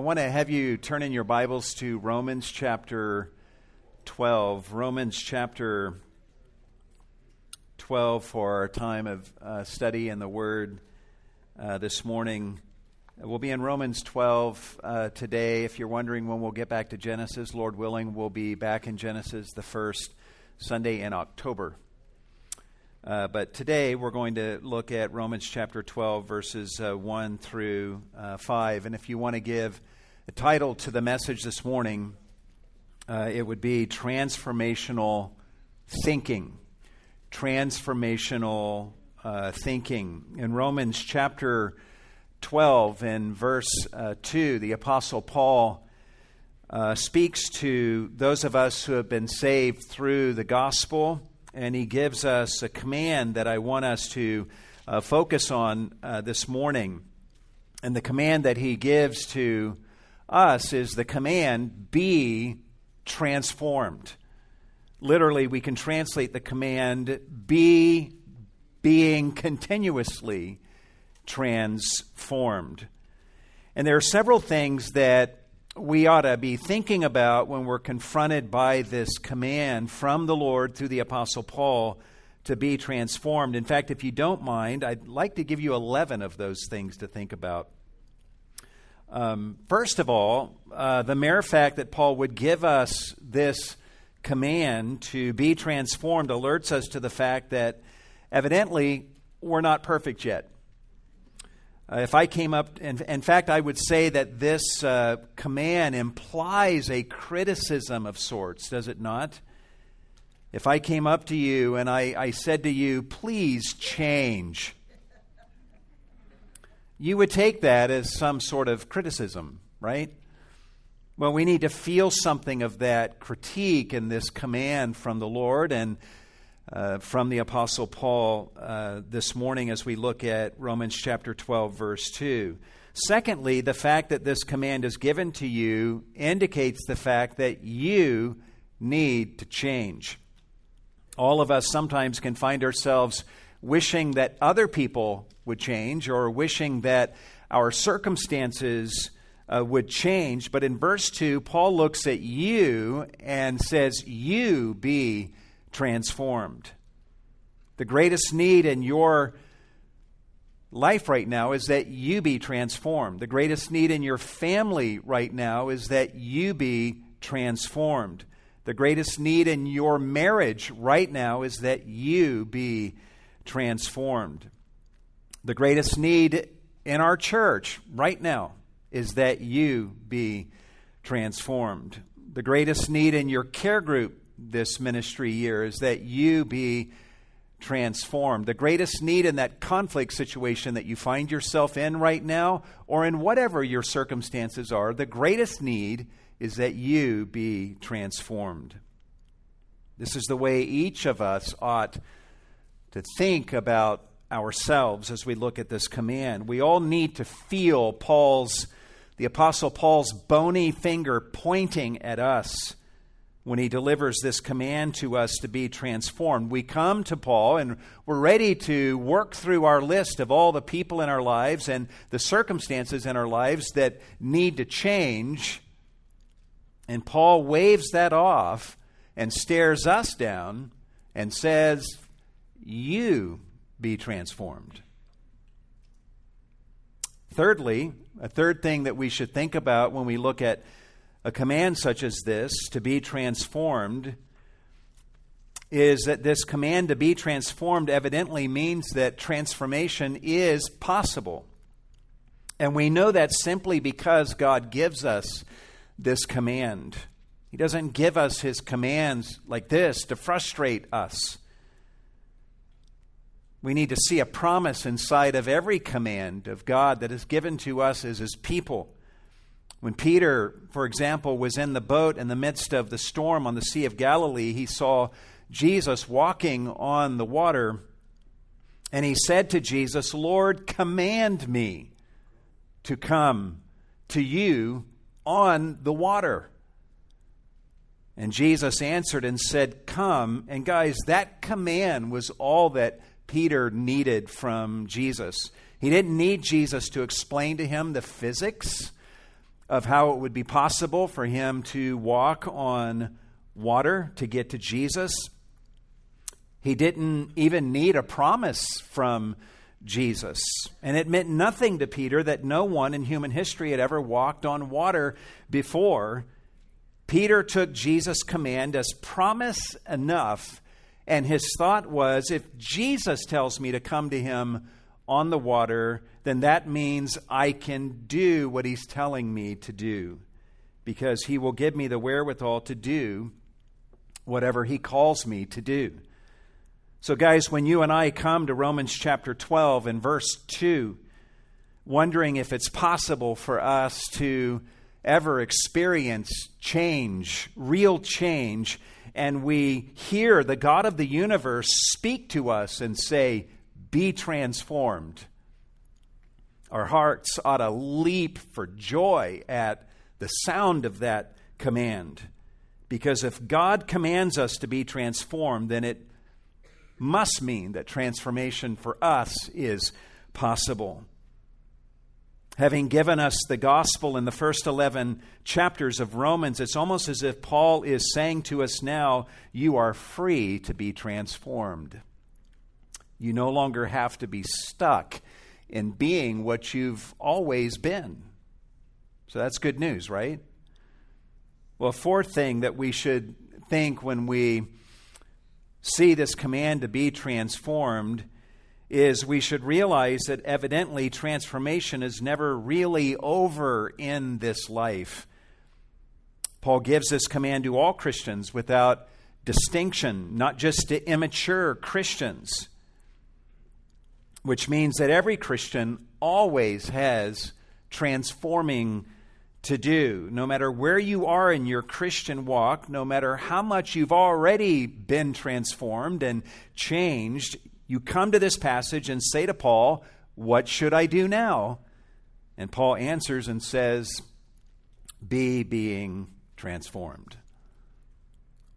want to have you turn in your Bibles to Romans chapter 12. Romans chapter 12 for our time of uh, study in the Word uh, this morning. We'll be in Romans 12 uh, today. If you're wondering when we'll get back to Genesis, Lord willing, we'll be back in Genesis the first Sunday in October. Uh, but today we're going to look at Romans chapter 12, verses uh, 1 through uh, 5. And if you want to give a title to the message this morning, uh, it would be Transformational Thinking. Transformational uh, Thinking. In Romans chapter 12, in verse uh, 2, the Apostle Paul speaks to those of us who have been saved through the gospel and he gives us a command that I want us to uh, focus on uh, this morning. And the command that he gives to us is the command be transformed. Literally, we can translate the command be being continuously transformed. And there are several things that we ought to be thinking about when we're confronted by this command from the Lord through the Apostle Paul to be transformed. In fact, if you don't mind, I'd like to give you 11 of those things to think about. Um, first of all, uh, the mere fact that Paul would give us this command to be transformed alerts us to the fact that evidently we're not perfect yet. Uh, if I came up, in, in, fact, I would say that this uh, command implies a criticism of sorts, does it not? If I came up to you and I, I said to you, please change, you would take that as some sort of criticism, right? Well, we need to feel something of that critique and this command from the Lord, and uh, from the Apostle Paul uh, this morning as we look at Romans chapter 12, verse 2. Secondly, the fact that this command is given to you indicates the fact that you need to change. All of us sometimes can find ourselves wishing that other people would change or wishing that our circumstances uh, would change. But in verse 2, Paul looks at you and says, You be transformed. The greatest need in your life right now is that you be transformed. The greatest need in your family right now is that you be transformed. The greatest need in your marriage right now is that you be transformed. The greatest need in our church right now is that you be transformed. The greatest need in your care group this ministry year is that you be transformed. The greatest need in that conflict situation that you find yourself in right now, or in whatever your circumstances are, the greatest need is that you be transformed. This is the way each of us ought to think about ourselves as we look at this command. We all need to feel Paul's, the Apostle Paul's bony finger pointing at us when he delivers this command to us to be transformed. We come to Paul and we're ready to work through our list of all the people in our lives and the circumstances in our lives that need to change. And Paul waves that off and stares us down and says, You be transformed. Thirdly, a third thing that we should think about when we look at a command such as this, to be transformed, is that this command to be transformed evidently means that transformation is possible. And we know that simply because God gives us this command. He doesn't give us his commands like this to frustrate us. We need to see a promise inside of every command of God that is given to us as his people. When Peter, for example, was in the boat in the midst of the storm on the Sea of Galilee, he saw Jesus walking on the water, and he said to Jesus, Lord, command me to come to you on the water. And Jesus answered and said, Come. And guys, that command was all that Peter needed from Jesus. He didn't need Jesus to explain to him the physics of how it would be possible for him to walk on water to get to Jesus. He didn't even need a promise from Jesus. And it meant nothing to Peter that no one in human history had ever walked on water before. Peter took Jesus' command as promise enough, and his thought was if Jesus tells me to come to him on the water, then that means I can do what he's telling me to do because he will give me the wherewithal to do whatever he calls me to do. So, guys, when you and I come to Romans chapter 12 and verse 2, wondering if it's possible for us to ever experience change, real change, and we hear the God of the universe speak to us and say, Be transformed, our hearts ought to leap for joy at the sound of that command. Because if God commands us to be transformed, then it must mean that transformation for us is possible. Having given us the gospel in the first 11 chapters of Romans, it's almost as if Paul is saying to us now, You are free to be transformed. You no longer have to be stuck in being what you've always been. So that's good news, right? Well, fourth thing that we should think when we see this command to be transformed is we should realize that evidently transformation is never really over in this life. Paul gives this command to all Christians without distinction, not just to immature Christians, which means that every Christian always has transforming to do. No matter where you are in your Christian walk, no matter how much you've already been transformed and changed, you come to this passage and say to Paul, What should I do now? And Paul answers and says, Be being transformed.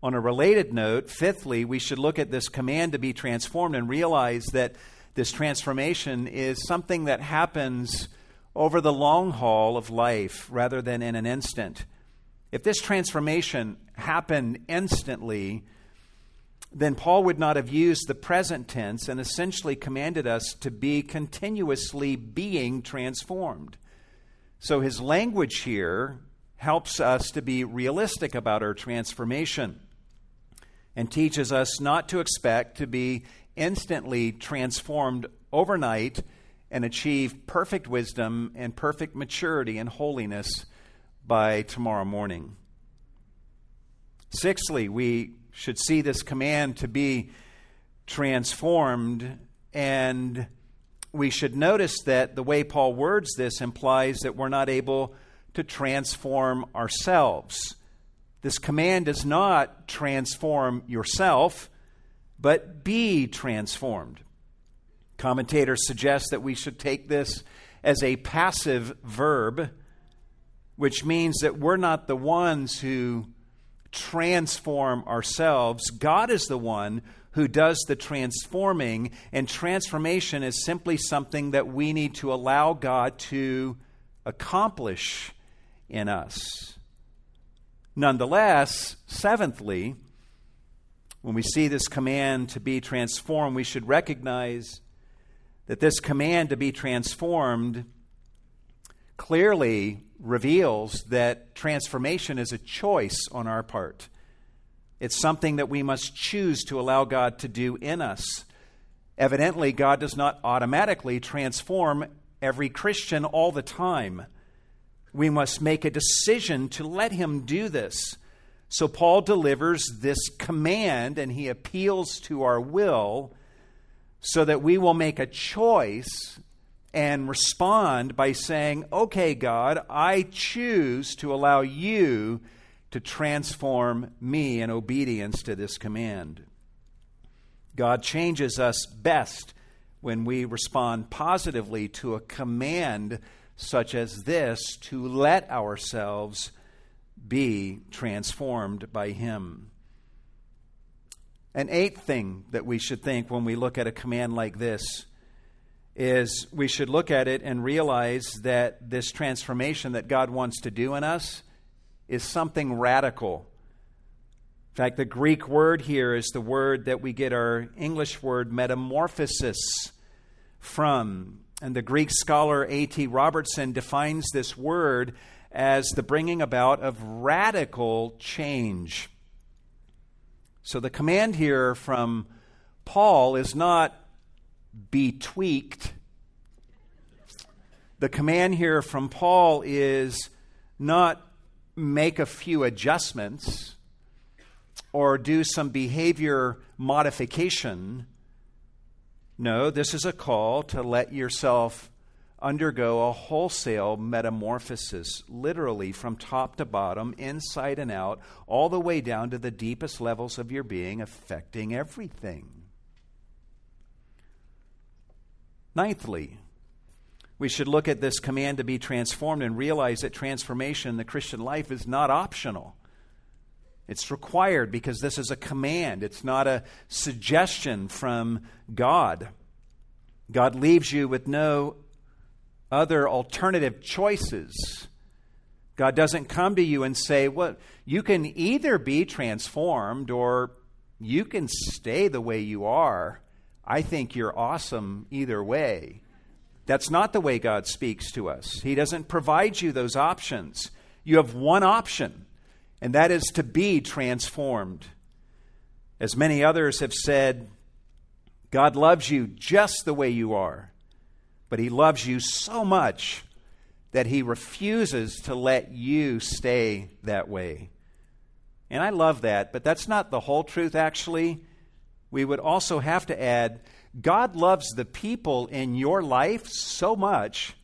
On a related note, fifthly, we should look at this command to be transformed and realize that this transformation is something that happens over the long haul of life rather than in an instant. If this transformation happened instantly, then Paul would not have used the present tense and essentially commanded us to be continuously being transformed. So his language here helps us to be realistic about our transformation and teaches us not to expect to be instantly transformed overnight and achieve perfect wisdom and perfect maturity and holiness by tomorrow morning. Sixthly, we should see this command to be transformed, and we should notice that the way Paul words this implies that we're not able to transform ourselves. This command does not transform yourself, but be transformed. Commentators suggest that we should take this as a passive verb, which means that we're not the ones who transform ourselves. God is the one who does the transforming, and transformation is simply something that we need to allow God to accomplish in us. Nonetheless, seventhly, when we see this command to be transformed, we should recognize that this command to be transformed clearly reveals that transformation is a choice on our part. It's something that we must choose to allow God to do in us. Evidently, God does not automatically transform every Christian all the time. We must make a decision to let Him do this. So, Paul delivers this command and he appeals to our will so that we will make a choice and respond by saying, Okay, God, I choose to allow you to transform me in obedience to this command. God changes us best when we respond positively to a command such as this to let ourselves be transformed by Him. An eighth thing that we should think when we look at a command like this is we should look at it and realize that this transformation that God wants to do in us is something radical. In fact, the Greek word here is the word that we get our English word metamorphosis from. And the Greek scholar A.T. Robertson defines this word as the bringing about of radical change. So the command here from Paul is not be tweaked. The command here from Paul is not make a few adjustments or do some behavior modification. No, this is a call to let yourself undergo a wholesale metamorphosis, literally from top to bottom, inside and out, all the way down to the deepest levels of your being, affecting everything. Ninthly, we should look at this command to be transformed and realize that transformation in the Christian life is not optional. It's required because this is a command, it's not a suggestion from God. God leaves you with no other alternative choices. God doesn't come to you and say, well, you can either be transformed or you can stay the way you are. I think you're awesome either way. That's not the way God speaks to us. He doesn't provide you those options. You have one option, and that is to be transformed. As many others have said, God loves you just the way you are, but He loves you so much that He refuses to let you stay that way. And I love that, but that's not the whole truth, actually we would also have to add God loves the people in your life so much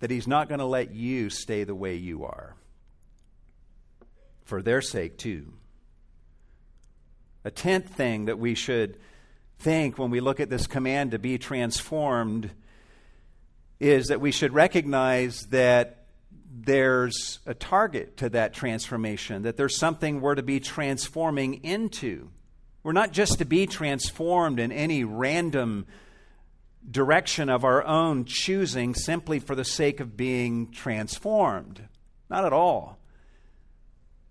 that He's not going to let you stay the way you are. For their sake, too. A tenth thing that we should think when we look at this command to be transformed is that we should recognize that there's a target to that transformation, that there's something we're to be transforming into. We're not just to be transformed in any random direction of our own choosing simply for the sake of being transformed. Not at all.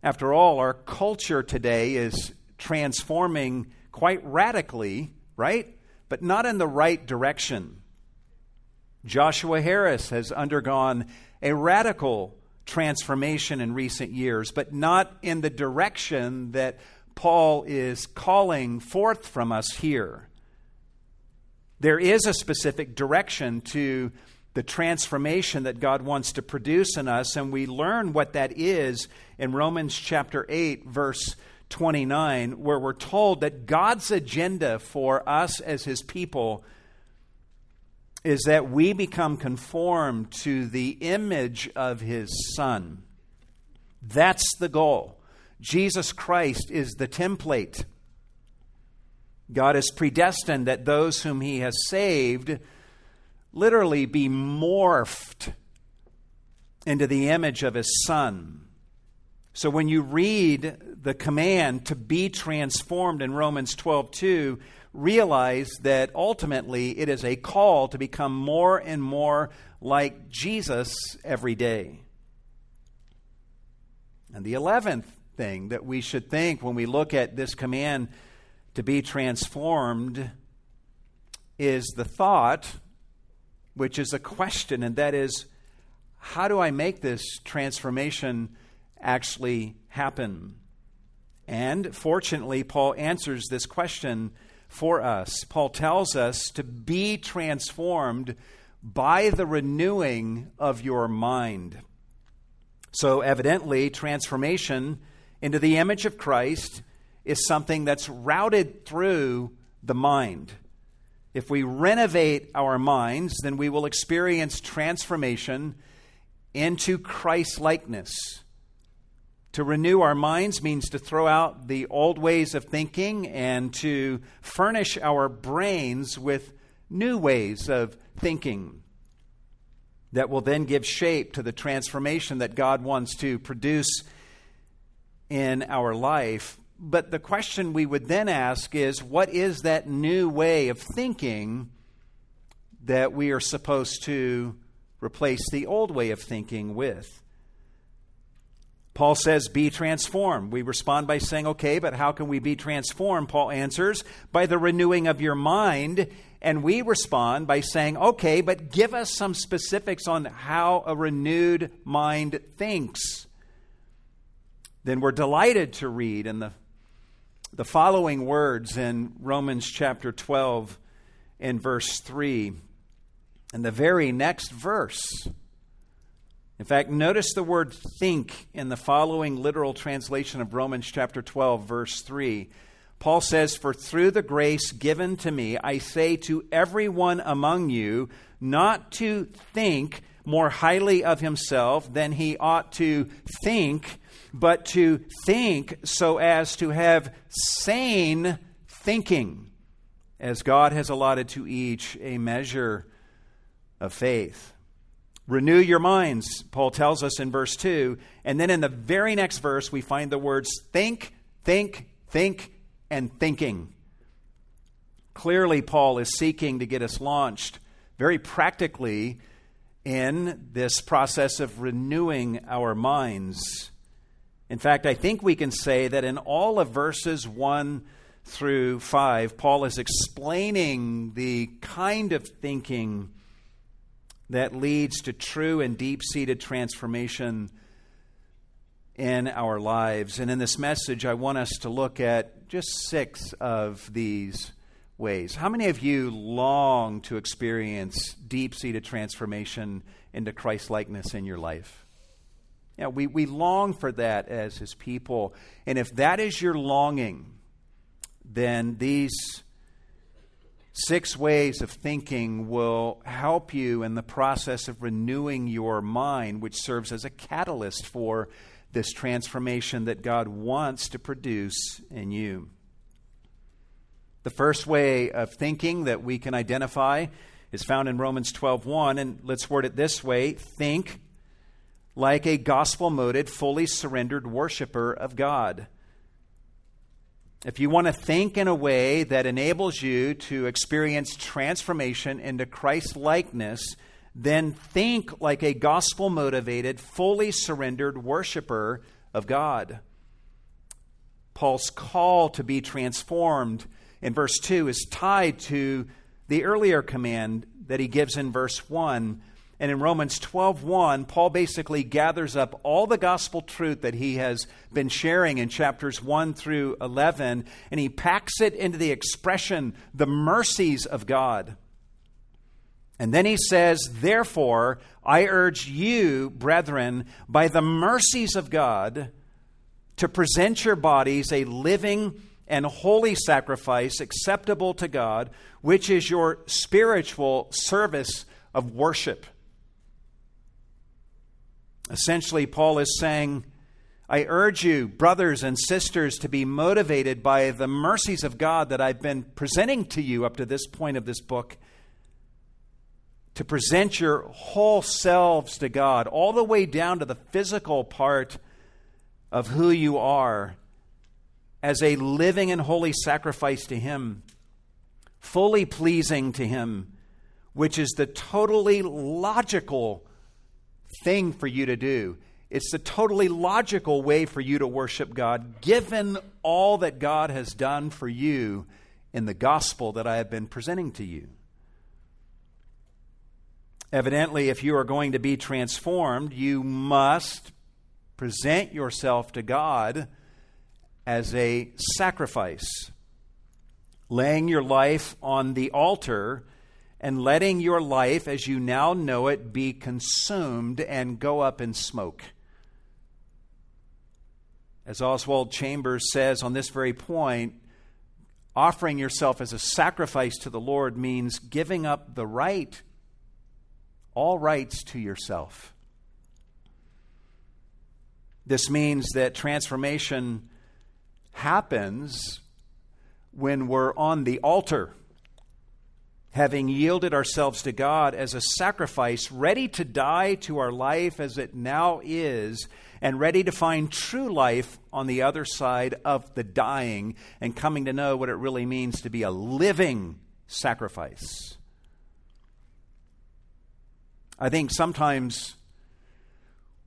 After all, our culture today is transforming quite radically, right? But not in the right direction. Joshua Harris has undergone a radical transformation in recent years, but not in the direction that Paul is calling forth from us here. There is a specific direction to the transformation that God wants to produce in us, and we learn what that is in Romans chapter 8, verse 29, where we're told that God's agenda for us as his people is that we become conformed to the image of his Son. That's the goal. Jesus Christ is the template. God has predestined that those whom He has saved literally be morphed into the image of His Son. So when you read the command to be transformed in Romans 12:2, realize that ultimately it is a call to become more and more like Jesus every day. And the 11th thing that we should think when we look at this command to be transformed is the thought, which is a question, and that is how do I make this transformation actually happen? And fortunately, Paul answers this question for us. Paul tells us to be transformed by the renewing of your mind. So, evidently, transformation into the image of Christ is something that's routed through the mind. If we renovate our minds, then we will experience transformation into Christ likeness. To renew our minds means to throw out the old ways of thinking and to furnish our brains with new ways of thinking that will then give shape to the transformation that God wants to produce in our life. But the question we would then ask is what is that new way of thinking that we are supposed to replace the old way of thinking with. Paul says, Be transformed. We respond by saying, Okay, but how can we be transformed? Paul answers, By the renewing of your mind. And we respond by saying, Okay, but give us some specifics on how a renewed mind thinks. Then we're delighted to read in the, the following words in Romans chapter 12 and verse 3. In the very next verse, in fact, notice the word think in the following literal translation of Romans chapter 12, verse 3. Paul says, For through the grace given to me, I say to everyone among you not to think more highly of himself than he ought to think, but to think so as to have sane thinking, as God has allotted to each a measure of faith. Renew your minds, Paul tells us in verse 2. And then in the very next verse, we find the words think, think, think, and thinking. Clearly, Paul is seeking to get us launched very practically in this process of renewing our minds. In fact, I think we can say that in all of verses 1 through 5, Paul is explaining the kind of thinking that leads to true and deep seated transformation in our lives. And in this message, I want us to look at just six of these ways. How many of you long to experience deep seated transformation into Christ likeness in your life? Yeah, we, we long for that as his people. And if that is your longing, then these Six ways of thinking will help you in the process of renewing your mind, which serves as a catalyst for this transformation that God wants to produce in you. The first way of thinking that we can identify is found in Romans 12:1 and let's word it this way, think like a gospel-motivated, fully surrendered worshiper of God. If you want to think in a way that enables you to experience transformation into Christ likeness, then think like a gospel motivated, fully surrendered worshiper of God. Paul's call to be transformed in verse 2 is tied to the earlier command that he gives in verse 1 and in Romans 12:1, Paul basically gathers up all the gospel truth that he has been sharing in chapters 1 through 11 and he packs it into the expression the mercies of God. And then he says, "Therefore, I urge you, brethren, by the mercies of God, to present your bodies a living and holy sacrifice acceptable to God, which is your spiritual service of worship." Essentially, Paul is saying, I urge you, brothers and sisters, to be motivated by the mercies of God that I've been presenting to you up to this point of this book. To present your whole selves to God, all the way down to the physical part of who you are, as a living and holy sacrifice to Him, fully pleasing to Him, which is the totally logical thing for you to do. It's the totally logical way for you to worship God, given all that God has done for you in the gospel that I have been presenting to you. Evidently, if you are going to be transformed, you must present yourself to God as a sacrifice, laying your life on the altar and letting your life as you now know it be consumed and go up in smoke. As Oswald Chambers says on this very point, offering yourself as a sacrifice to the Lord means giving up the right, all rights to yourself. This means that transformation happens when we're on the altar having yielded ourselves to God as a sacrifice, ready to die to our life as it now is, and ready to find true life on the other side of the dying, and coming to know what it really means to be a living sacrifice. I think sometimes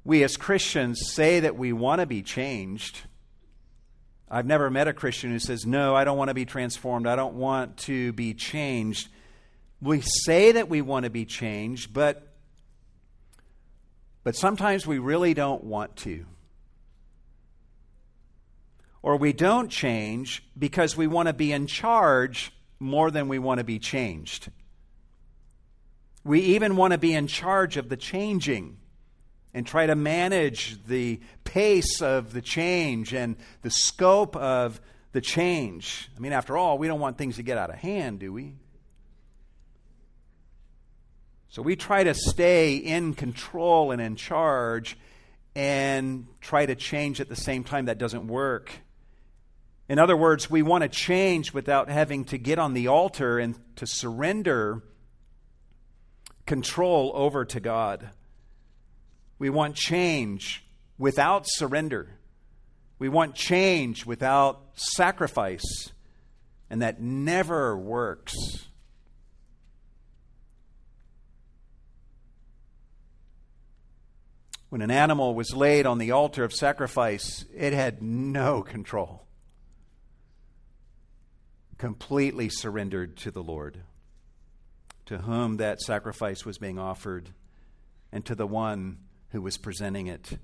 we as Christians say that we want to be changed. I've never met a Christian who says, No, I don't want to be transformed. I don't want to be changed. We say that we want to be changed, but, but sometimes we really don't want to. Or we don't change because we want to be in charge more than we want to be changed. We even want to be in charge of the changing and try to manage the pace of the change and the scope of the change. I mean, after all, we don't want things to get out of hand, do we? So we try to stay in control and in charge and try to change at the same time. That doesn't work. In other words, we want to change without having to get on the altar and to surrender control over to God. We want change without surrender. We want change without sacrifice. And that never works. When an animal was laid on the altar of sacrifice, it had no control. Completely surrendered to the Lord, to whom that sacrifice was being offered, and to the one who was presenting it.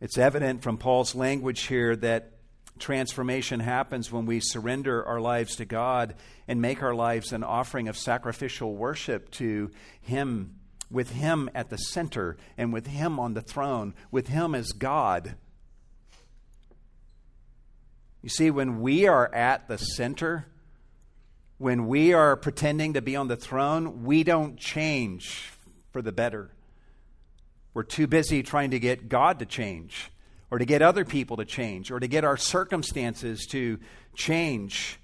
It's evident from Paul's language here that transformation happens when we surrender our lives to God and make our lives an offering of sacrificial worship to Him, with Him at the center and with Him on the throne, with Him as God. You see, when we are at the center, when we are pretending to be on the throne, we don't change for the better. We're too busy trying to get God to change, or to get other people to change, or to get our circumstances to change.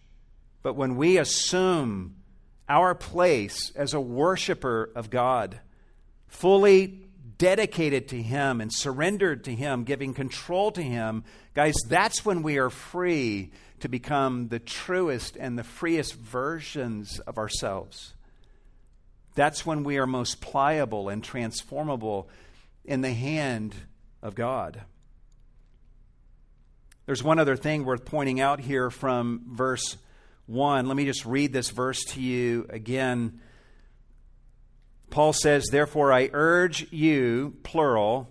But when we assume our place as a worshiper of God, fully dedicated to Him and surrendered to Him, giving control to Him, guys, that's when we are free to become the truest and the freest versions of ourselves. That's when we are most pliable and transformable in the hand of God. There's one other thing worth pointing out here from verse 1. Let me just read this verse to you again. Paul says, Therefore, I urge you, plural,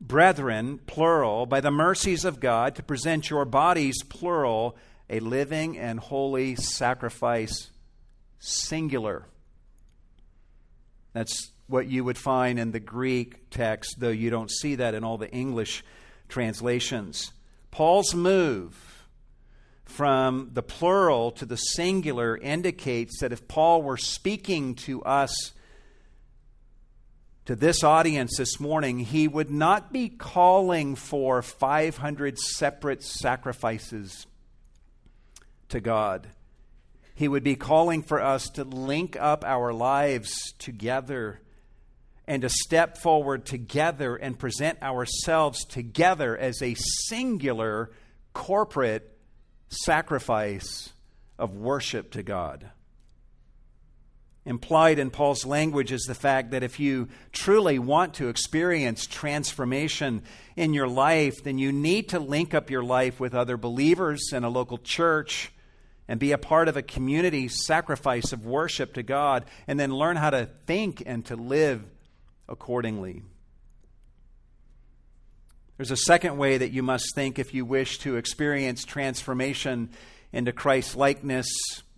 brethren, plural, by the mercies of God, to present your bodies, plural, a living and holy sacrifice, singular that's what you would find in the Greek text, though you don't see that in all the English translations. Paul's move from the plural to the singular indicates that if Paul were speaking to us, to this audience this morning, he would not be calling for 500 separate sacrifices to God. He would be calling for us to link up our lives together and to step forward together and present ourselves together as a singular corporate sacrifice of worship to God. Implied in Paul's language is the fact that if you truly want to experience transformation in your life, then you need to link up your life with other believers in a local church and be a part of a community sacrifice of worship to God, and then learn how to think and to live accordingly. There's a second way that you must think if you wish to experience transformation into Christ likeness.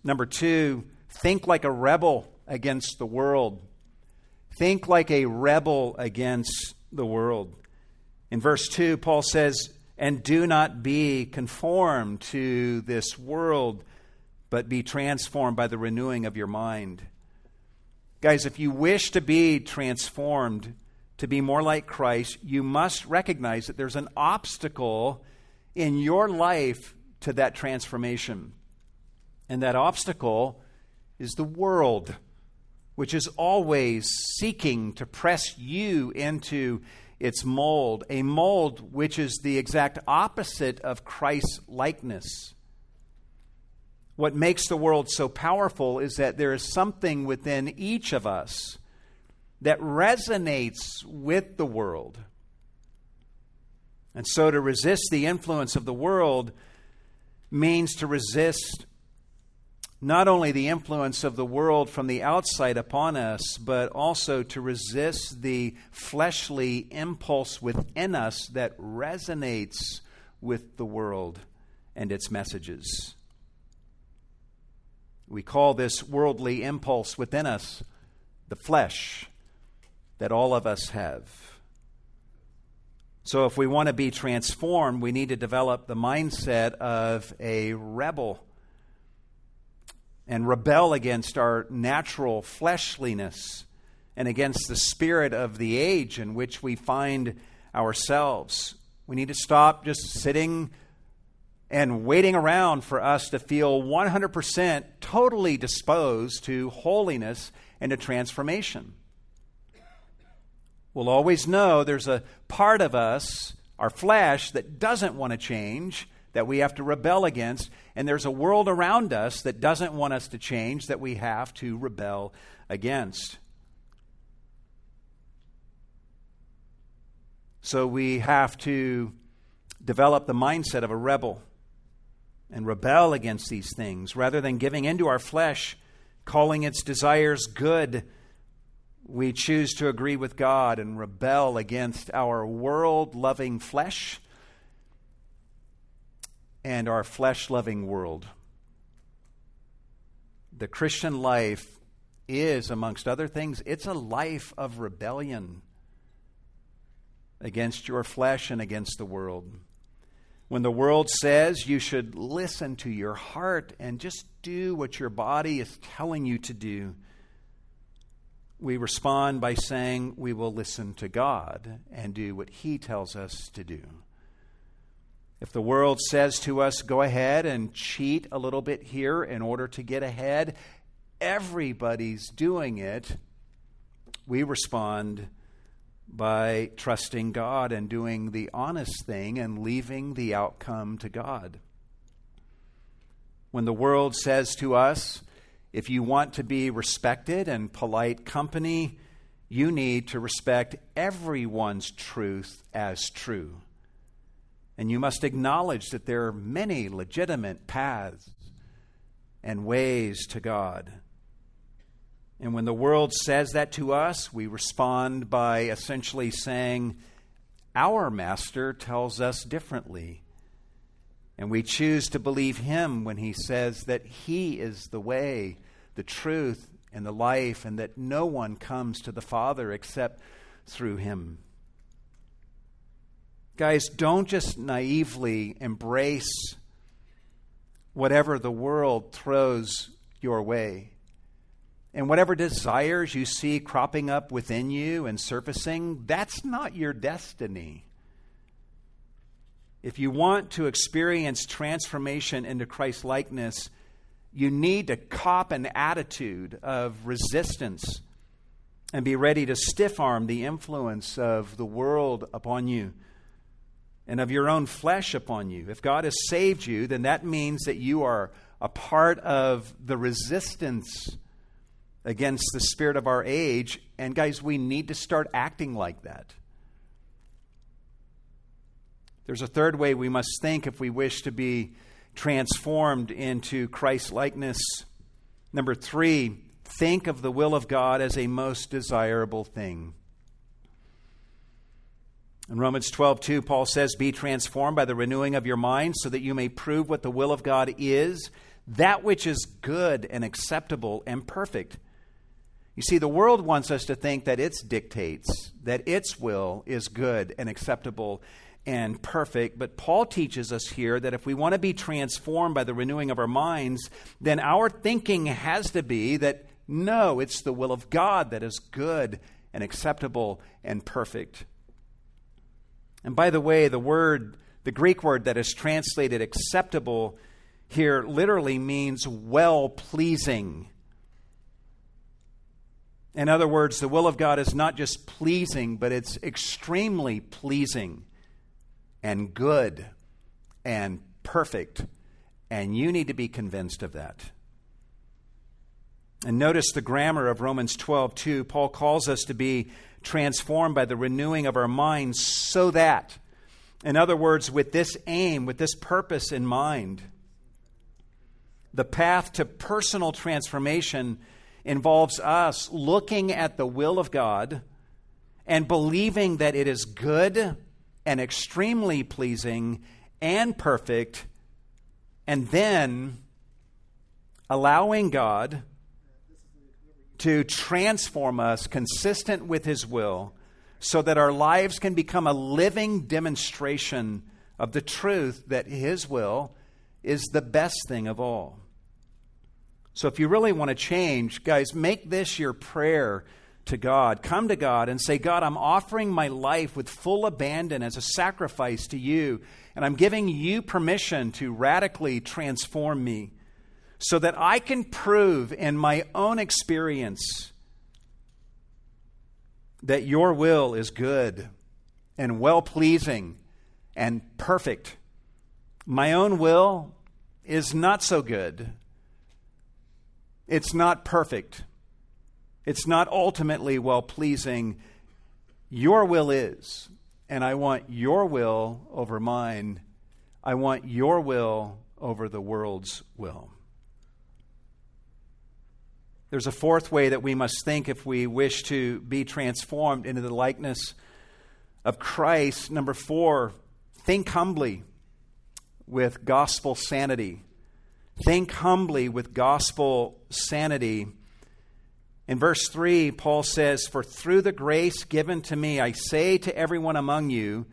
Number two, think like a rebel against the world. Think like a rebel against the world. In verse 2, Paul says, And do not be conformed to this world but be transformed by the renewing of your mind. Guys, if you wish to be transformed, to be more like Christ, you must recognize that there's an obstacle in your life to that transformation. And that obstacle is the world, which is always seeking to press you into its mold, a mold which is the exact opposite of Christ's likeness. What makes the world so powerful is that there is something within each of us that resonates with the world. And so to resist the influence of the world means to resist not only the influence of the world from the outside upon us, but also to resist the fleshly impulse within us that resonates with the world and its messages. We call this worldly impulse within us the flesh that all of us have. So, if we want to be transformed, we need to develop the mindset of a rebel and rebel against our natural fleshliness and against the spirit of the age in which we find ourselves. We need to stop just sitting and waiting around for us to feel 100% totally disposed to holiness and to transformation. We'll always know there's a part of us, our flesh, that doesn't want to change, that we have to rebel against, and there's a world around us that doesn't want us to change that we have to rebel against. So we have to develop the mindset of a rebel and rebel against these things rather than giving into our flesh, calling its desires good. We choose to agree with God and rebel against our world loving flesh and our flesh loving world. The Christian life is, amongst other things, it's a life of rebellion against your flesh and against the world. When the world says you should listen to your heart and just do what your body is telling you to do, we respond by saying we will listen to God and do what He tells us to do. If the world says to us, go ahead and cheat a little bit here in order to get ahead, everybody's doing it. We respond by trusting God and doing the honest thing and leaving the outcome to God. When the world says to us, if you want to be respected and polite company, you need to respect everyone's truth as true. And you must acknowledge that there are many legitimate paths and ways to God. And when the world says that to us, we respond by essentially saying, Our master tells us differently. And we choose to believe him when he says that he is the way, the truth, and the life, and that no one comes to the Father except through him. Guys, don't just naively embrace whatever the world throws your way. And whatever desires you see cropping up within you and surfacing, that's not your destiny. If you want to experience transformation into Christ likeness, you need to cop an attitude of resistance and be ready to stiff arm the influence of the world upon you and of your own flesh upon you. If God has saved you, then that means that you are a part of the resistance against the spirit of our age. And guys, we need to start acting like that. There's a third way we must think if we wish to be transformed into Christ likeness. Number three, think of the will of God as a most desirable thing. In Romans 12, 2, Paul says, Be transformed by the renewing of your mind so that you may prove what the will of God is, that which is good and acceptable and perfect. You see, the world wants us to think that its dictates, that its will is good and acceptable and perfect. But Paul teaches us here that if we want to be transformed by the renewing of our minds, then our thinking has to be that no, it's the will of God that is good and acceptable and perfect. And by the way, the word, the Greek word that is translated acceptable here literally means well pleasing. In other words, the will of God is not just pleasing, but it's extremely pleasing and good and perfect And you need to be convinced of that. And notice the grammar of Romans 12, 2. Paul calls us to be transformed by the renewing of our minds so that, in other words, with this aim, with this purpose in mind, the path to personal transformation involves us looking at the will of God and believing that it is good and extremely pleasing and perfect, and then allowing God to transform us consistent with His will so that our lives can become a living demonstration of the truth that His will is the best thing of all. So, if you really want to change, guys, make this your prayer to God. Come to God and say, God, I'm offering my life with full abandon as a sacrifice to you, and I'm giving you permission to radically transform me so that I can prove in my own experience that your will is good and well pleasing and perfect. My own will is not so good. It's not perfect. It's not ultimately well pleasing. Your will is. And I want your will over mine. I want your will over the world's will. There's a fourth way that we must think if we wish to be transformed into the likeness of Christ. Number four, think humbly with gospel sanity. Think humbly with gospel sanity. In verse 3, Paul says, For through the grace given to me, I say to everyone among you,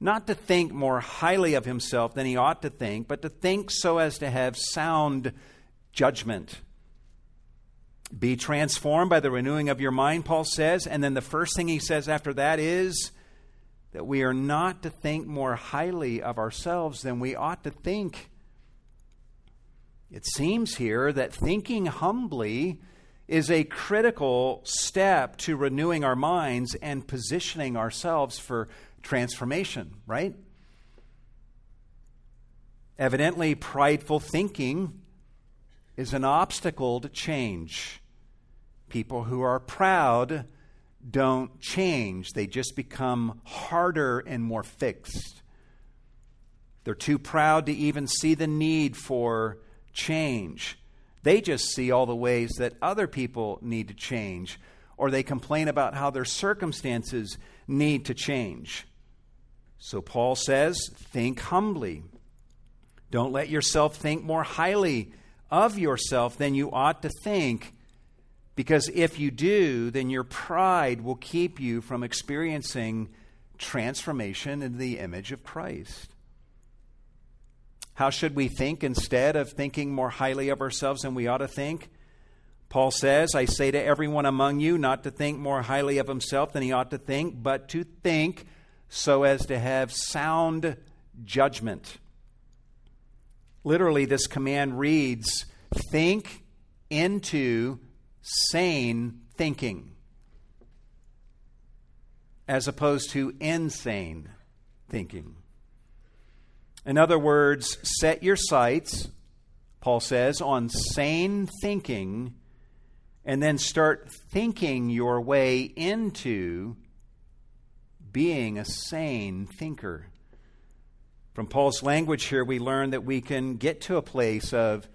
not to think more highly of himself than he ought to think, but to think so as to have sound judgment. Be transformed by the renewing of your mind, Paul says. And then the first thing he says after that is that we are not to think more highly of ourselves than we ought to think. It seems here that thinking humbly is a critical step to renewing our minds and positioning ourselves for transformation, right? Evidently, prideful thinking is an obstacle to change. People who are proud don't change, they just become harder and more fixed. They're too proud to even see the need for change. They just see all the ways that other people need to change, or they complain about how their circumstances need to change. So Paul says, think humbly. Don't let yourself think more highly of yourself than you ought to think. Because if you do, then your pride will keep you from experiencing transformation into the image of Christ. How should we think instead of thinking more highly of ourselves than we ought to think? Paul says, I say to everyone among you not to think more highly of himself than he ought to think, but to think so as to have sound judgment. Literally, this command reads think into sane thinking, as opposed to insane thinking. In other words, set your sights, Paul says, on sane thinking, and then start thinking your way into being a sane thinker. From Paul's language here, we learn that we can get to a place of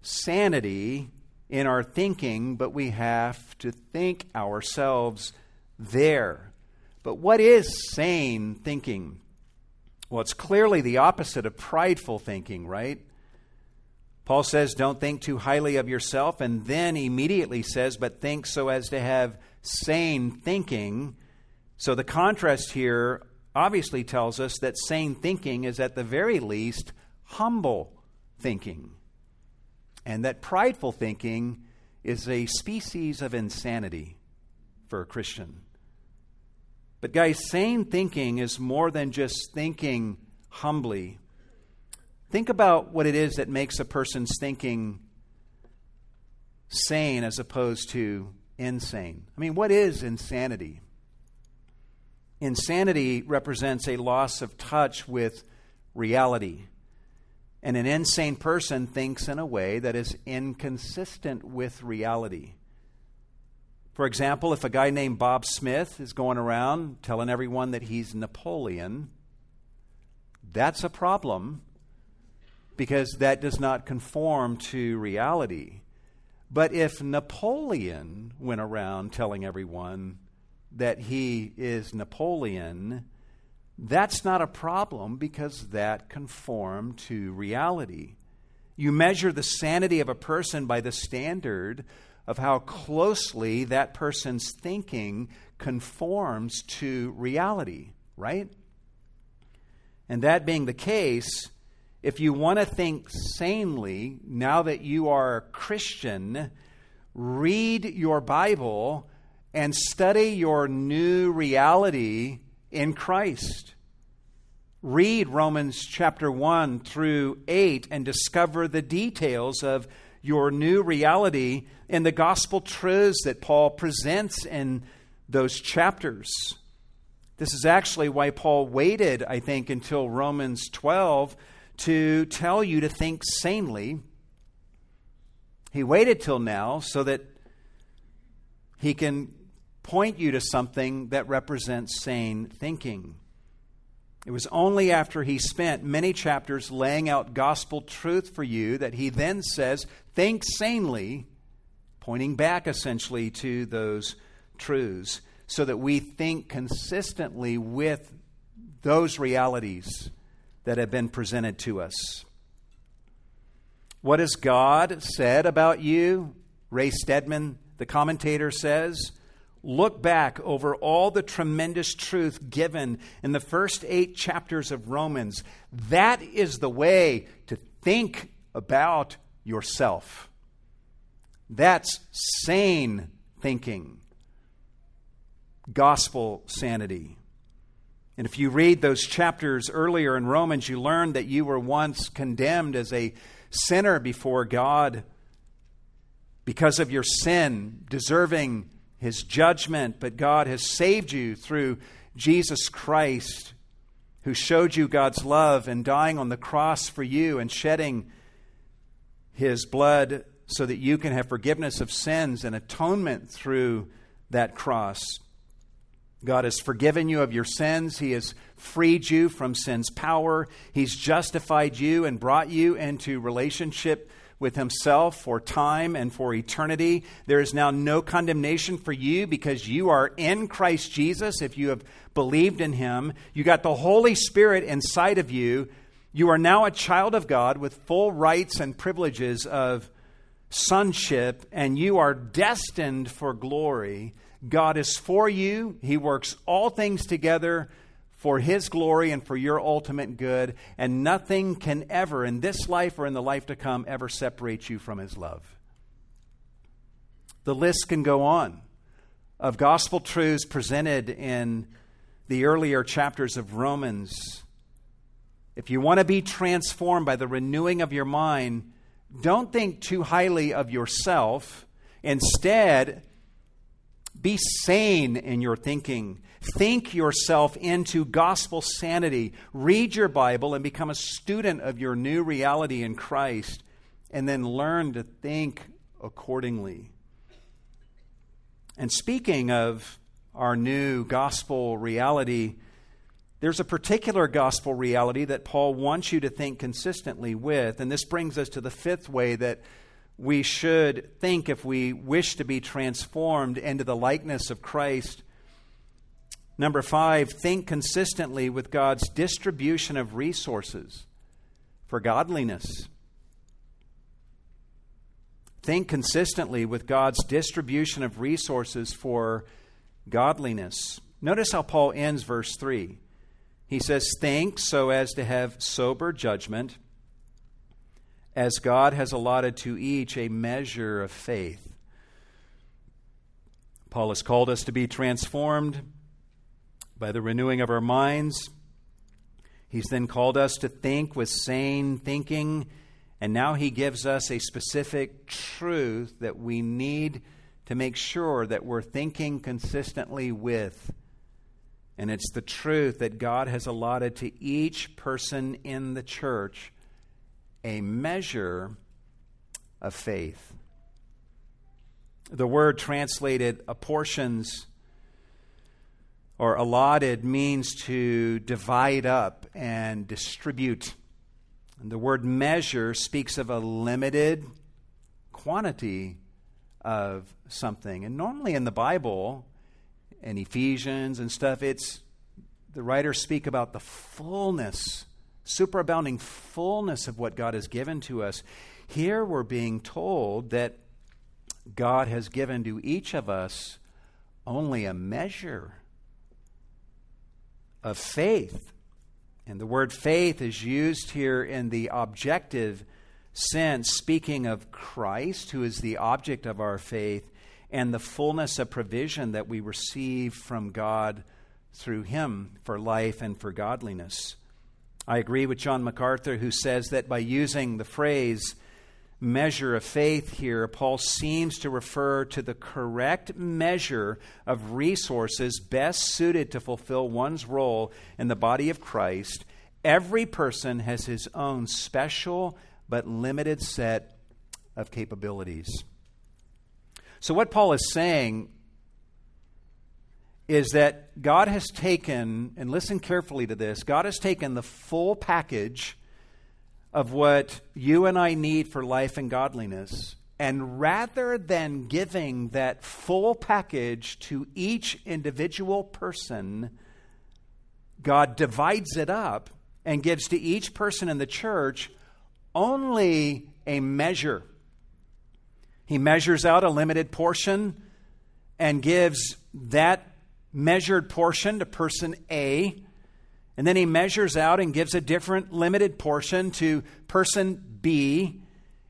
sanity in our thinking, but we have to think ourselves there. But what is sane thinking? Well, it's clearly the opposite of prideful thinking, right? Paul says, Don't think too highly of yourself, and then immediately says, But think so as to have sane thinking. So the contrast here obviously tells us that sane thinking is at the very least humble thinking, and that prideful thinking is a species of insanity for a Christian. But, guys, sane thinking is more than just thinking humbly. Think about what it is that makes a person's thinking sane as opposed to insane. I mean, what is insanity? Insanity represents a loss of touch with reality. And an insane person thinks in a way that is inconsistent with reality. For example, if a guy named Bob Smith is going around telling everyone that he's Napoleon, that's a problem because that does not conform to reality. But if Napoleon went around telling everyone that he is Napoleon, that's not a problem because that conformed to reality. You measure the sanity of a person by the standard of how closely that person's thinking conforms to reality, right? And that being the case, if you want to think sanely, now that you are a Christian, read your Bible and study your new reality in Christ. Read Romans chapter 1 through 8 and discover the details of your new reality in the gospel truths that Paul presents in those chapters. This is actually why Paul waited, I think, until Romans 12 to tell you to think sanely. He waited till now so that he can point you to something that represents sane thinking. It was only after he spent many chapters laying out gospel truth for you that he then says, Think sanely, pointing back essentially to those truths, so that we think consistently with those realities that have been presented to us. What has God said about you? Ray Stedman, the commentator, says look back over all the tremendous truth given in the first eight chapters of Romans. That is the way to think about yourself. That's sane thinking, gospel sanity. And if you read those chapters earlier in Romans, you learn that you were once condemned as a sinner before God because of your sin, deserving his judgment, but God has saved you through Jesus Christ, who showed you God's love and dying on the cross for you and shedding his blood so that you can have forgiveness of sins and atonement through that cross. God has forgiven you of your sins. He has freed you from sin's power. He's justified you and brought you into relationship with himself for time and for eternity. There is now no condemnation for you because you are in Christ Jesus if you have believed in him. You got the Holy Spirit inside of you. You are now a child of God with full rights and privileges of sonship, and you are destined for glory. God is for you, He works all things together for His glory and for your ultimate good, and nothing can ever, in this life or in the life to come, ever separate you from His love. The list can go on of gospel truths presented in the earlier chapters of Romans. If you want to be transformed by the renewing of your mind, don't think too highly of yourself. Instead, be sane in your thinking. Think yourself into gospel sanity. Read your Bible and become a student of your new reality in Christ, and then learn to think accordingly. And speaking of our new gospel reality, there's a particular gospel reality that Paul wants you to think consistently with. And this brings us to the fifth way that we should think if we wish to be transformed into the likeness of Christ. Number five, think consistently with God's distribution of resources for godliness. Think consistently with God's distribution of resources for godliness. Notice how Paul ends verse 3. He says, Think so as to have sober judgment as God has allotted to each a measure of faith. Paul has called us to be transformed by the renewing of our minds. He's then called us to think with sane thinking, and now he gives us a specific truth that we need to make sure that we're thinking consistently with. And it's the truth that God has allotted to each person in the church a measure of faith. The word translated apportions or allotted means to divide up and distribute. And the word measure speaks of a limited quantity of something. And normally in the Bible, in Ephesians and stuff, it's the writers speak about the fullness, superabounding fullness of what God has given to us. Here we're being told that God has given to each of us only a measure of faith. And the word faith is used here in the objective sense, speaking of Christ, who is the object of our faith, and the fullness of provision that we receive from God through Him for life and for godliness. I agree with John MacArthur, who says that by using the phrase measure of faith here, Paul seems to refer to the correct measure of resources best suited to fulfill one's role in the body of Christ. Every person has his own special but limited set of capabilities. So, what Paul is saying is that God has taken, and listen carefully to this, God has taken the full package of what you and I need for life and godliness. And rather than giving that full package to each individual person, God divides it up and gives to each person in the church only a measure. He measures out a limited portion and gives that measured portion to person A and then he measures out and gives a different limited portion to person B,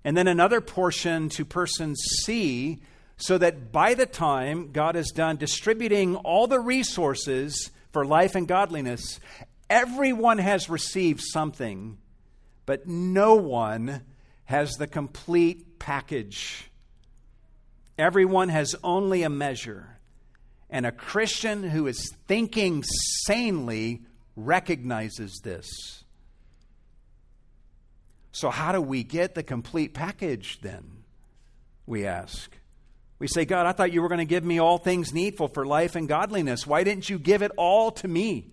and then another portion to person C, so that by the time God is done distributing all the resources for life and godliness, everyone has received something, but no one has the complete package. Everyone has only a measure. And a Christian who is thinking sanely recognizes this. So, how do we get the complete package then? We ask. We say, God, I thought you were going to give me all things needful for life and godliness. Why didn't you give it all to me?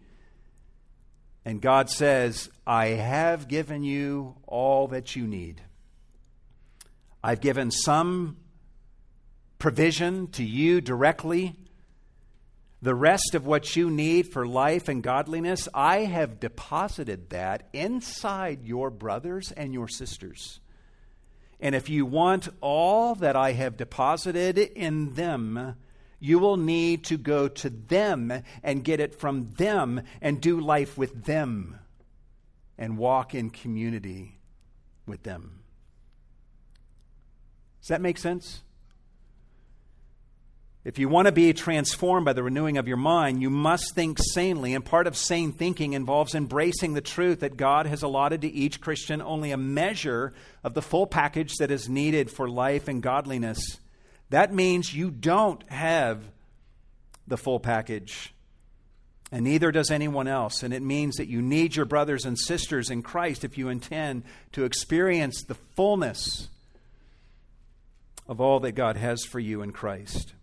And God says, I have given you all that you need. I've given some provision to you directly the rest of what you need for life and godliness, I have deposited that inside your brothers and your sisters. And if you want all that I have deposited in them, you will need to go to them and get it from them and do life with them and walk in community with them. Does that make sense? If you want to be transformed by the renewing of your mind, you must think sanely. And part of sane thinking involves embracing the truth that God has allotted to each Christian only a measure of the full package that is needed for life and godliness. That means you don't have the full package, and neither does anyone else. And it means that you need your brothers and sisters in Christ if you intend to experience the fullness of all that God has for you in Christ.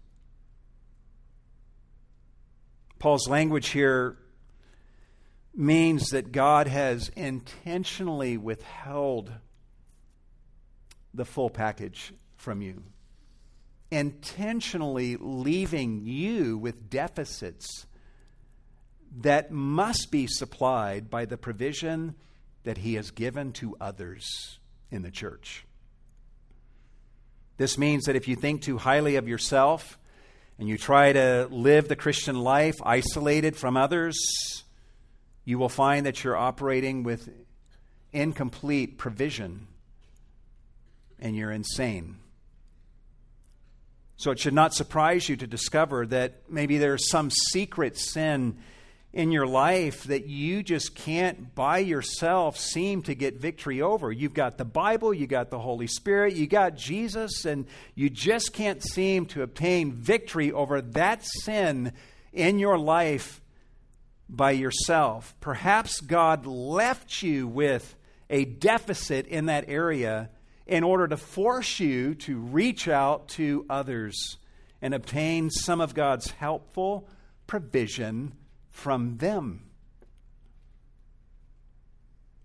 Paul's language here means that God has intentionally withheld the full package from you, intentionally leaving you with deficits that must be supplied by the provision that He has given to others in the church. This means that if you think too highly of yourself, and you try to live the Christian life isolated from others, you will find that you're operating with incomplete provision and you're insane. So it should not surprise you to discover that maybe there's some secret sin in your life that you just can't by yourself seem to get victory over. You've got the Bible, you got the Holy Spirit, you got Jesus, and you just can't seem to obtain victory over that sin in your life by yourself. Perhaps God left you with a deficit in that area in order to force you to reach out to others and obtain some of God's helpful provision from them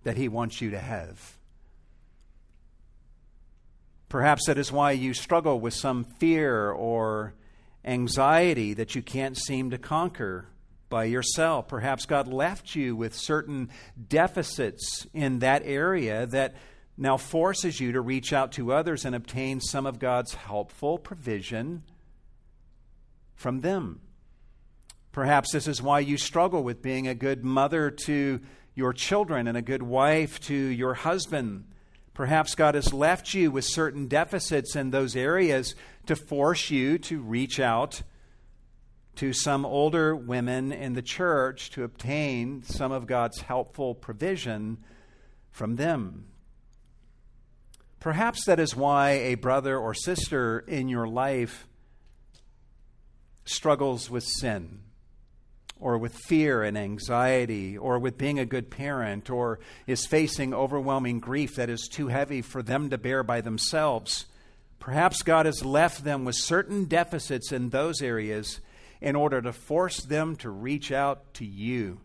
that He wants you to have. Perhaps that is why you struggle with some fear or anxiety that you can't seem to conquer by yourself. Perhaps God left you with certain deficits in that area that now forces you to reach out to others and obtain some of God's helpful provision from them. Perhaps this is why you struggle with being a good mother to your children and a good wife to your husband. Perhaps God has left you with certain deficits in those areas to force you to reach out to some older women in the church to obtain some of God's helpful provision from them. Perhaps that is why a brother or sister in your life struggles with sin or with fear and anxiety, or with being a good parent, or is facing overwhelming grief that is too heavy for them to bear by themselves. Perhaps God has left them with certain deficits in those areas in order to force them to reach out to you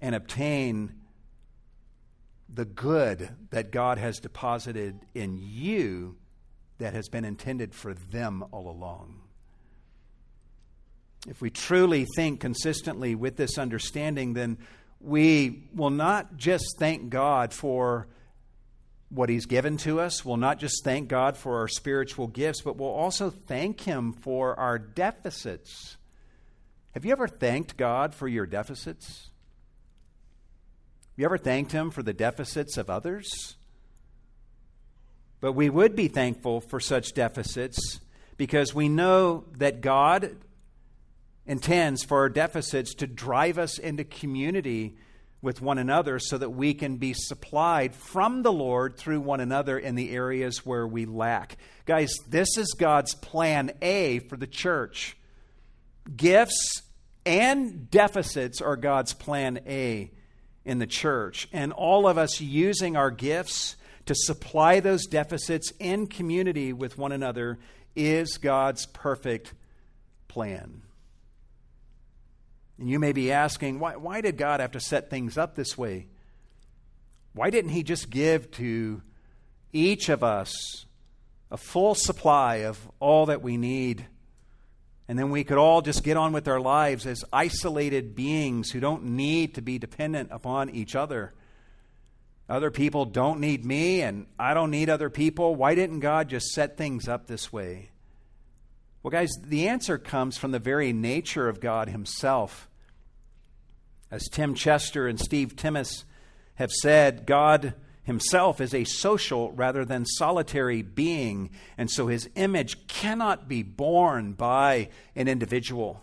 and obtain the good that God has deposited in you that has been intended for them all along if we truly think consistently with this understanding, then we will not just thank God for what He's given to us. We'll not just thank God for our spiritual gifts, but we'll also thank Him for our deficits. Have you ever thanked God for your deficits? Have you ever thanked Him for the deficits of others? But we would be thankful for such deficits because we know that God intends for our deficits to drive us into community with one another so that we can be supplied from the Lord through one another in the areas where we lack. Guys, this is God's plan A for the church. Gifts and deficits are God's plan A in the church. And all of us using our gifts to supply those deficits in community with one another is God's perfect plan. And you may be asking, why, why did God have to set things up this way? Why didn't He just give to each of us a full supply of all that we need? And then we could all just get on with our lives as isolated beings who don't need to be dependent upon each other. Other people don't need me, and I don't need other people. Why didn't God just set things up this way? Well, guys, the answer comes from the very nature of God Himself. As Tim Chester and Steve Timmis have said, God Himself is a social rather than solitary being, and so His image cannot be borne by an individual.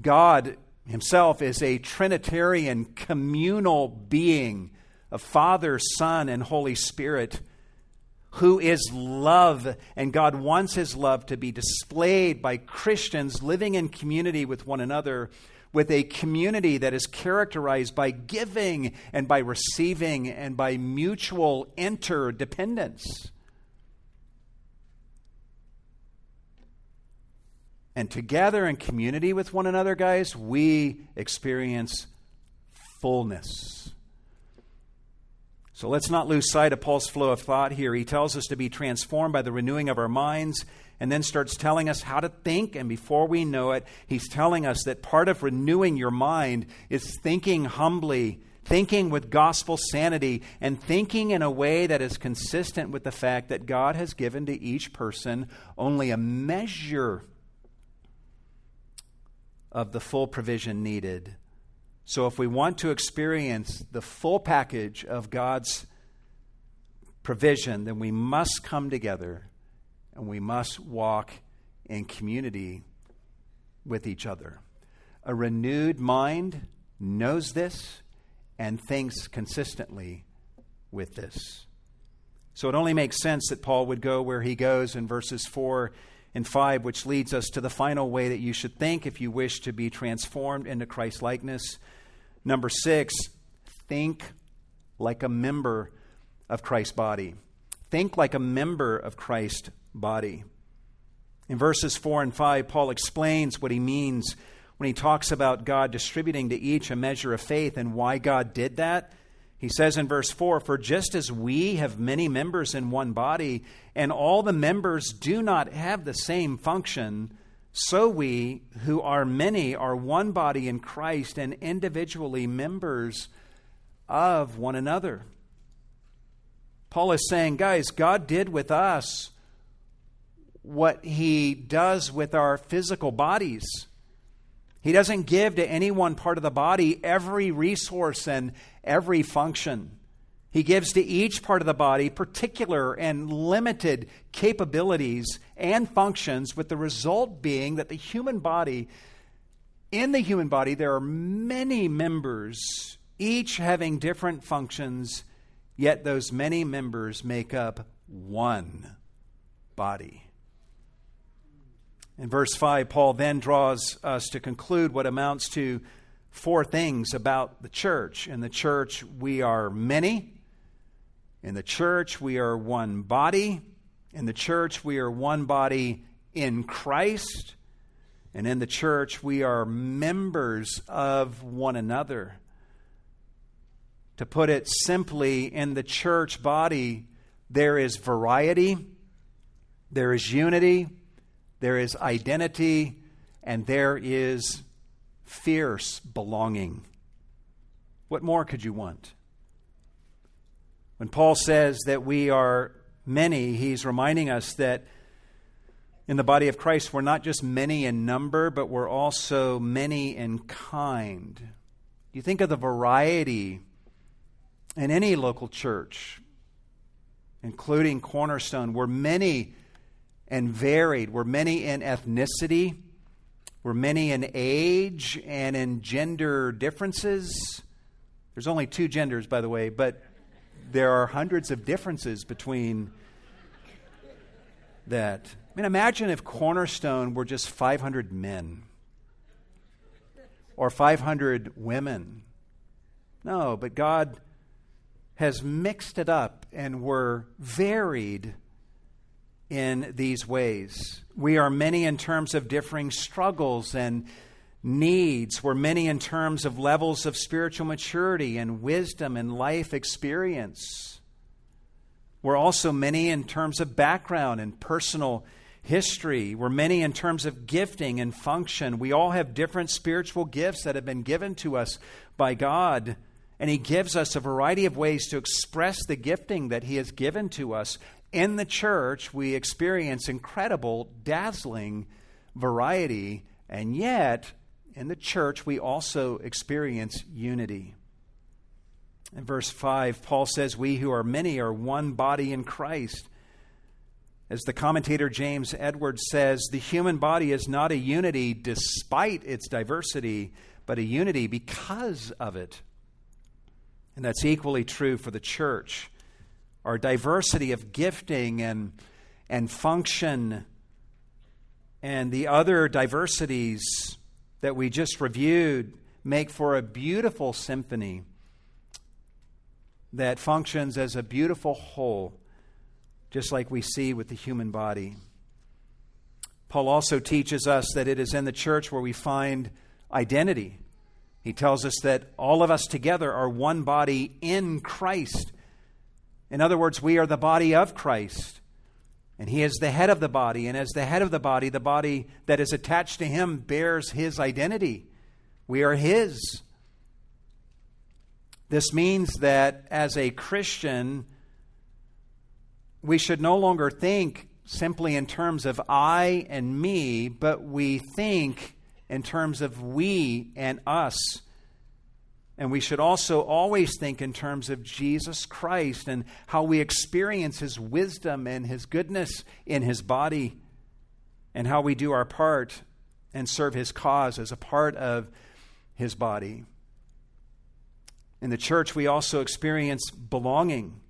God Himself is a Trinitarian communal being of Father, Son, and Holy Spirit who is love, and God wants his love to be displayed by Christians living in community with one another, with a community that is characterized by giving and by receiving and by mutual interdependence. And together in community with one another, guys, we experience fullness. So let's not lose sight of Paul's flow of thought here. He tells us to be transformed by the renewing of our minds and then starts telling us how to think. And before we know it, he's telling us that part of renewing your mind is thinking humbly, thinking with gospel sanity, and thinking in a way that is consistent with the fact that God has given to each person only a measure of the full provision needed so, if we want to experience the full package of God's provision, then we must come together and we must walk in community with each other. A renewed mind knows this and thinks consistently with this. So it only makes sense that Paul would go where he goes in verses 4 and 5, which leads us to the final way that you should think if you wish to be transformed into Christ likeness. Number six, think like a member of Christ's body. Think like a member of Christ's body. In verses 4 and 5, Paul explains what he means when he talks about God distributing to each a measure of faith and why God did that. He says in verse 4 For just as we have many members in one body, and all the members do not have the same function, so we, who are many, are one body in Christ and individually members of one another. Paul is saying, guys, God did with us what he does with our physical bodies. He doesn't give to any one part of the body every resource and every function. He gives to each part of the body particular and limited capabilities and functions, with the result being that the human body, in the human body, there are many members, each having different functions, yet those many members make up one body. In verse 5, Paul then draws us to conclude what amounts to four things about the church. In the church, we are many. In the church, we are one body. In the church, we are one body in Christ. And in the church, we are members of one another. To put it simply, in the church body, there is variety, there is unity, there is identity, and there is fierce belonging. What more could you want? When Paul says that we are many, he's reminding us that in the body of Christ, we're not just many in number, but we're also many in kind. You think of the variety in any local church, including Cornerstone, we're many and varied. We're many in ethnicity, we're many in age and in gender differences. There's only two genders, by the way, but there are hundreds of differences between that. I mean, imagine if Cornerstone were just 500 men or 500 women. No, but God has mixed it up and we're varied in these ways. We are many in terms of differing struggles and needs. We're many in terms of levels of spiritual maturity and wisdom and life experience. We're also many in terms of background and personal history. We're many in terms of gifting and function. We all have different spiritual gifts that have been given to us by God. And He gives us a variety of ways to express the gifting that He has given to us in the church, we experience incredible, dazzling variety, and yet in the church, we also experience unity. In verse 5, Paul says, We who are many are one body in Christ. As the commentator James Edwards says, the human body is not a unity despite its diversity, but a unity because of it. And that's equally true for the church our diversity of gifting and, and function and the other diversities that we just reviewed make for a beautiful symphony that functions as a beautiful whole, just like we see with the human body. Paul also teaches us that it is in the church where we find identity. He tells us that all of us together are one body in Christ. In other words, we are the body of Christ. And he is the head of the body. And as the head of the body, the body that is attached to him bears his identity. We are his. This means that as a Christian, we should no longer think simply in terms of I and me, but we think in terms of we and us. And we should also always think in terms of Jesus Christ and how we experience his wisdom and his goodness in his body and how we do our part and serve his cause as a part of his body. In the church, we also experience belonging.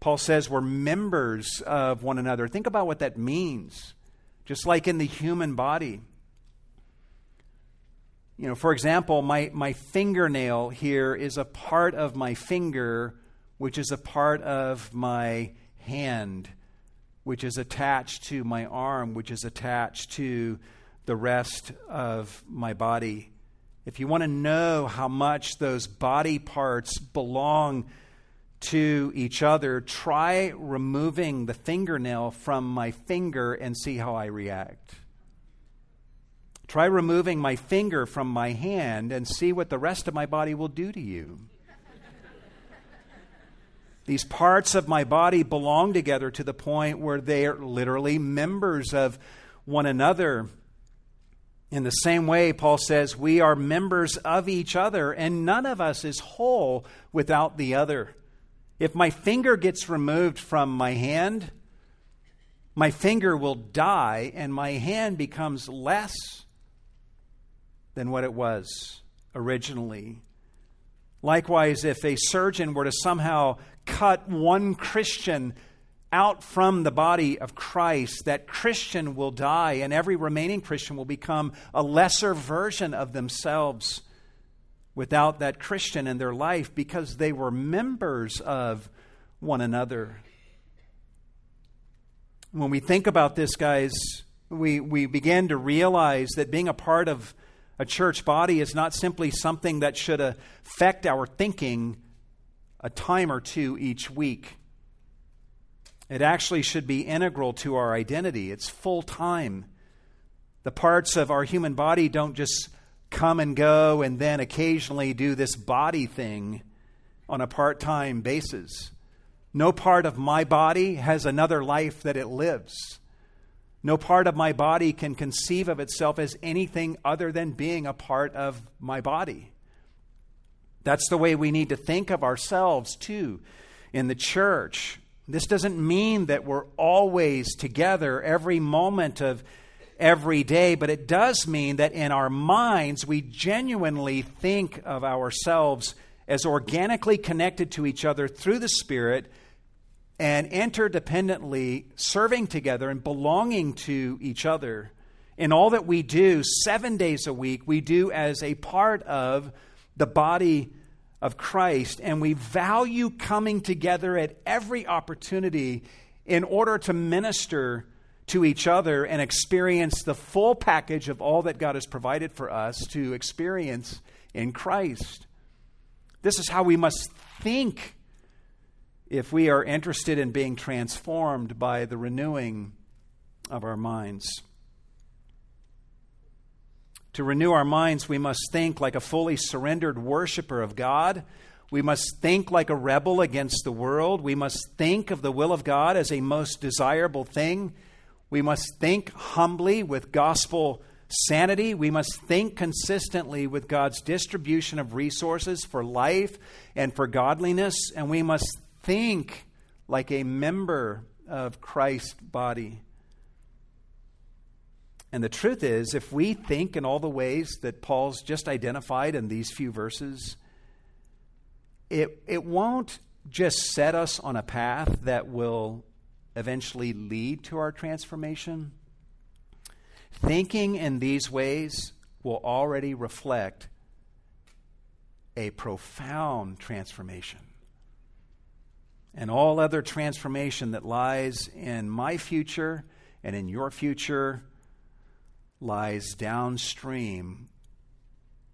Paul says we're members of one another. Think about what that means. Just like in the human body, you know, for example, my, my fingernail here is a part of my finger which is a part of my hand, which is attached to my arm, which is attached to the rest of my body. If you want to know how much those body parts belong to each other, try removing the fingernail from my finger and see how I react. Try removing my finger from my hand and see what the rest of my body will do to you. These parts of my body belong together to the point where they are literally members of one another. In the same way, Paul says, we are members of each other, and none of us is whole without the other. If my finger gets removed from my hand, my finger will die, and my hand becomes less than what it was originally. Likewise, if a surgeon were to somehow cut one Christian out from the body of Christ, that Christian will die, and every remaining Christian will become a lesser version of themselves without that Christian in their life because they were members of one another. When we think about this, guys, we, we begin to realize that being a part of a church body is not simply something that should affect our thinking a time or two each week. It actually should be integral to our identity. It's full time. The parts of our human body don't just come and go and then occasionally do this body thing on a part time basis. No part of my body has another life that it lives. No part of my body can conceive of itself as anything other than being a part of my body. That's the way we need to think of ourselves, too, in the church. This doesn't mean that we're always together every moment of every day, but it does mean that in our minds we genuinely think of ourselves as organically connected to each other through the Spirit and interdependently serving together and belonging to each other. In all that we do, seven days a week, we do as a part of the body of Christ, and we value coming together at every opportunity in order to minister to each other and experience the full package of all that God has provided for us to experience in Christ. This is how we must think if we are interested in being transformed by the renewing of our minds. To renew our minds, we must think like a fully surrendered worshiper of God. We must think like a rebel against the world. We must think of the will of God as a most desirable thing. We must think humbly with gospel sanity. We must think consistently with God's distribution of resources for life and for godliness. And we must think like a member of Christ's body. And the truth is, if we think in all the ways that Paul's just identified in these few verses, it, it won't just set us on a path that will eventually lead to our transformation. Thinking in these ways will already reflect a profound transformation and all other transformation that lies in my future and in your future lies downstream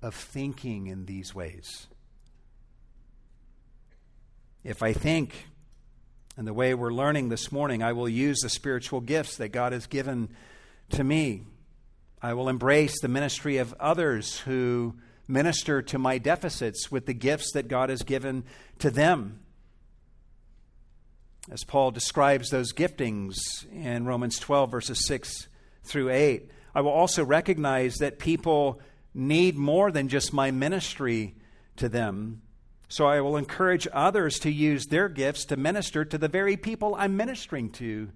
of thinking in these ways. If I think in the way we're learning this morning, I will use the spiritual gifts that God has given to me. I will embrace the ministry of others who minister to my deficits with the gifts that God has given to them as Paul describes those giftings in Romans 12, verses 6 through 8. I will also recognize that people need more than just my ministry to them. So I will encourage others to use their gifts to minister to the very people I'm ministering to,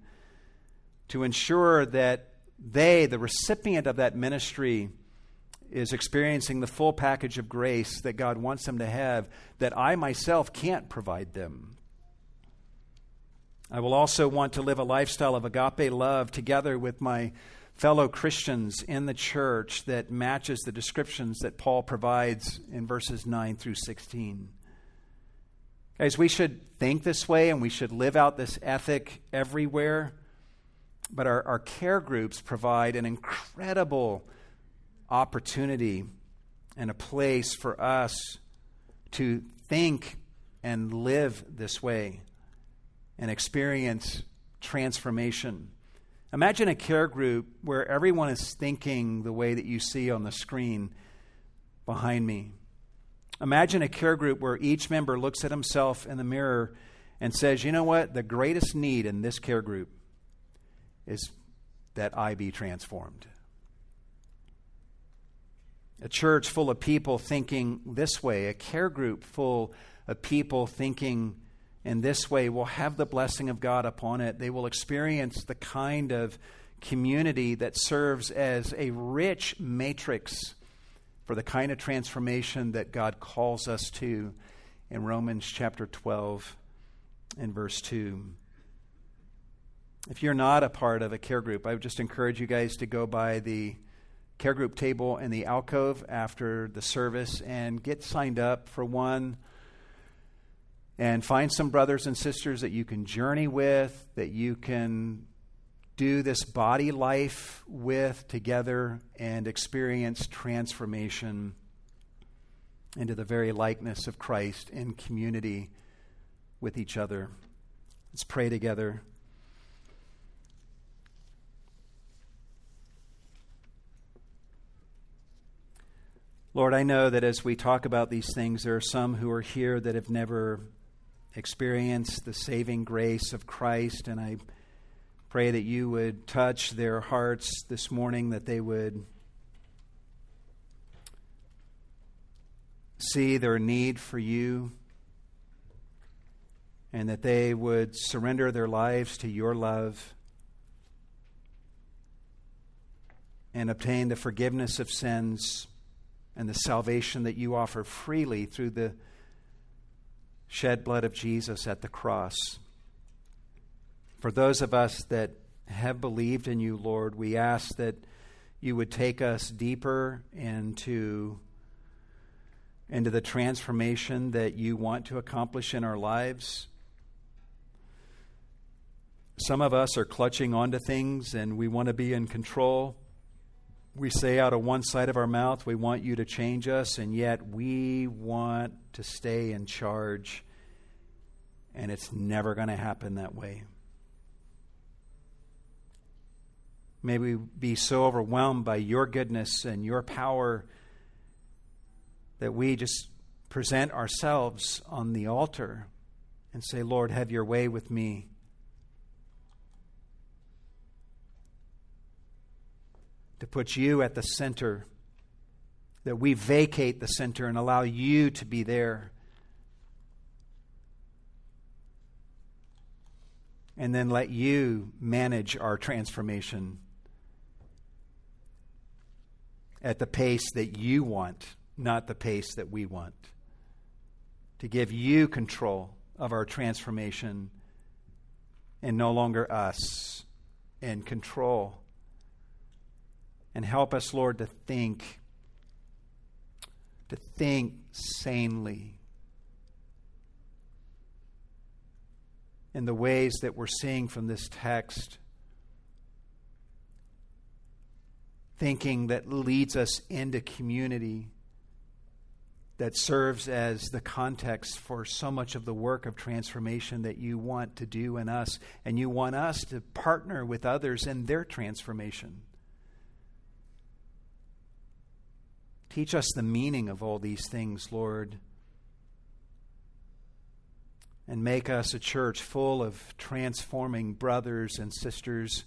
to ensure that they, the recipient of that ministry, is experiencing the full package of grace that God wants them to have that I myself can't provide them. I will also want to live a lifestyle of agape love together with my fellow Christians in the church that matches the descriptions that Paul provides in verses 9 through 16. Guys, we should think this way and we should live out this ethic everywhere. But our, our care groups provide an incredible opportunity and a place for us to think and live this way and experience transformation. Imagine a care group where everyone is thinking the way that you see on the screen behind me. Imagine a care group where each member looks at himself in the mirror and says, You know what? The greatest need in this care group is that I be transformed. A church full of people thinking this way, a care group full of people thinking in this way will have the blessing of God upon it. They will experience the kind of community that serves as a rich matrix for the kind of transformation that God calls us to in Romans chapter 12 and verse 2. If you're not a part of a care group, I would just encourage you guys to go by the care group table in the alcove after the service and get signed up for one and find some brothers and sisters that you can journey with, that you can do this body life with together and experience transformation into the very likeness of Christ in community with each other. Let's pray together. Lord, I know that as we talk about these things, there are some who are here that have never experienced the saving grace of Christ, and I Pray that you would touch their hearts this morning, that they would see their need for you, and that they would surrender their lives to your love and obtain the forgiveness of sins and the salvation that you offer freely through the shed blood of Jesus at the cross. For those of us that have believed in you, Lord, we ask that you would take us deeper into, into the transformation that you want to accomplish in our lives. Some of us are clutching onto things and we want to be in control. We say out of one side of our mouth, we want you to change us, and yet we want to stay in charge. And it's never going to happen that way. May we be so overwhelmed by your goodness and your power that we just present ourselves on the altar and say, Lord, have your way with me. To put you at the center, that we vacate the center and allow you to be there. And then let you manage our transformation at the pace that you want, not the pace that we want. To give you control of our transformation and no longer us in control. And help us, Lord, to think, to think sanely in the ways that we're seeing from this text. thinking that leads us into community that serves as the context for so much of the work of transformation that you want to do in us, and you want us to partner with others in their transformation. Teach us the meaning of all these things, Lord, and make us a church full of transforming brothers and sisters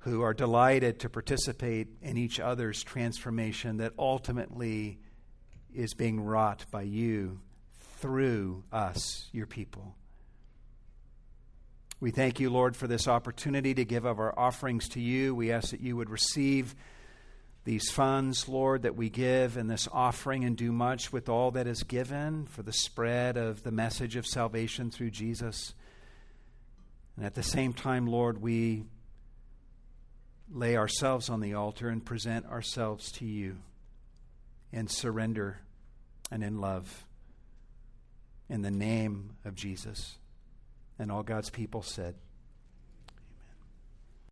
who are delighted to participate in each other's transformation that ultimately is being wrought by you through us, your people. We thank you, Lord, for this opportunity to give of our offerings to you. We ask that you would receive these funds, Lord, that we give in this offering and do much with all that is given for the spread of the message of salvation through Jesus. And at the same time, Lord, we lay ourselves on the altar and present ourselves to you in surrender and in love. in the name of Jesus. And all God's people said,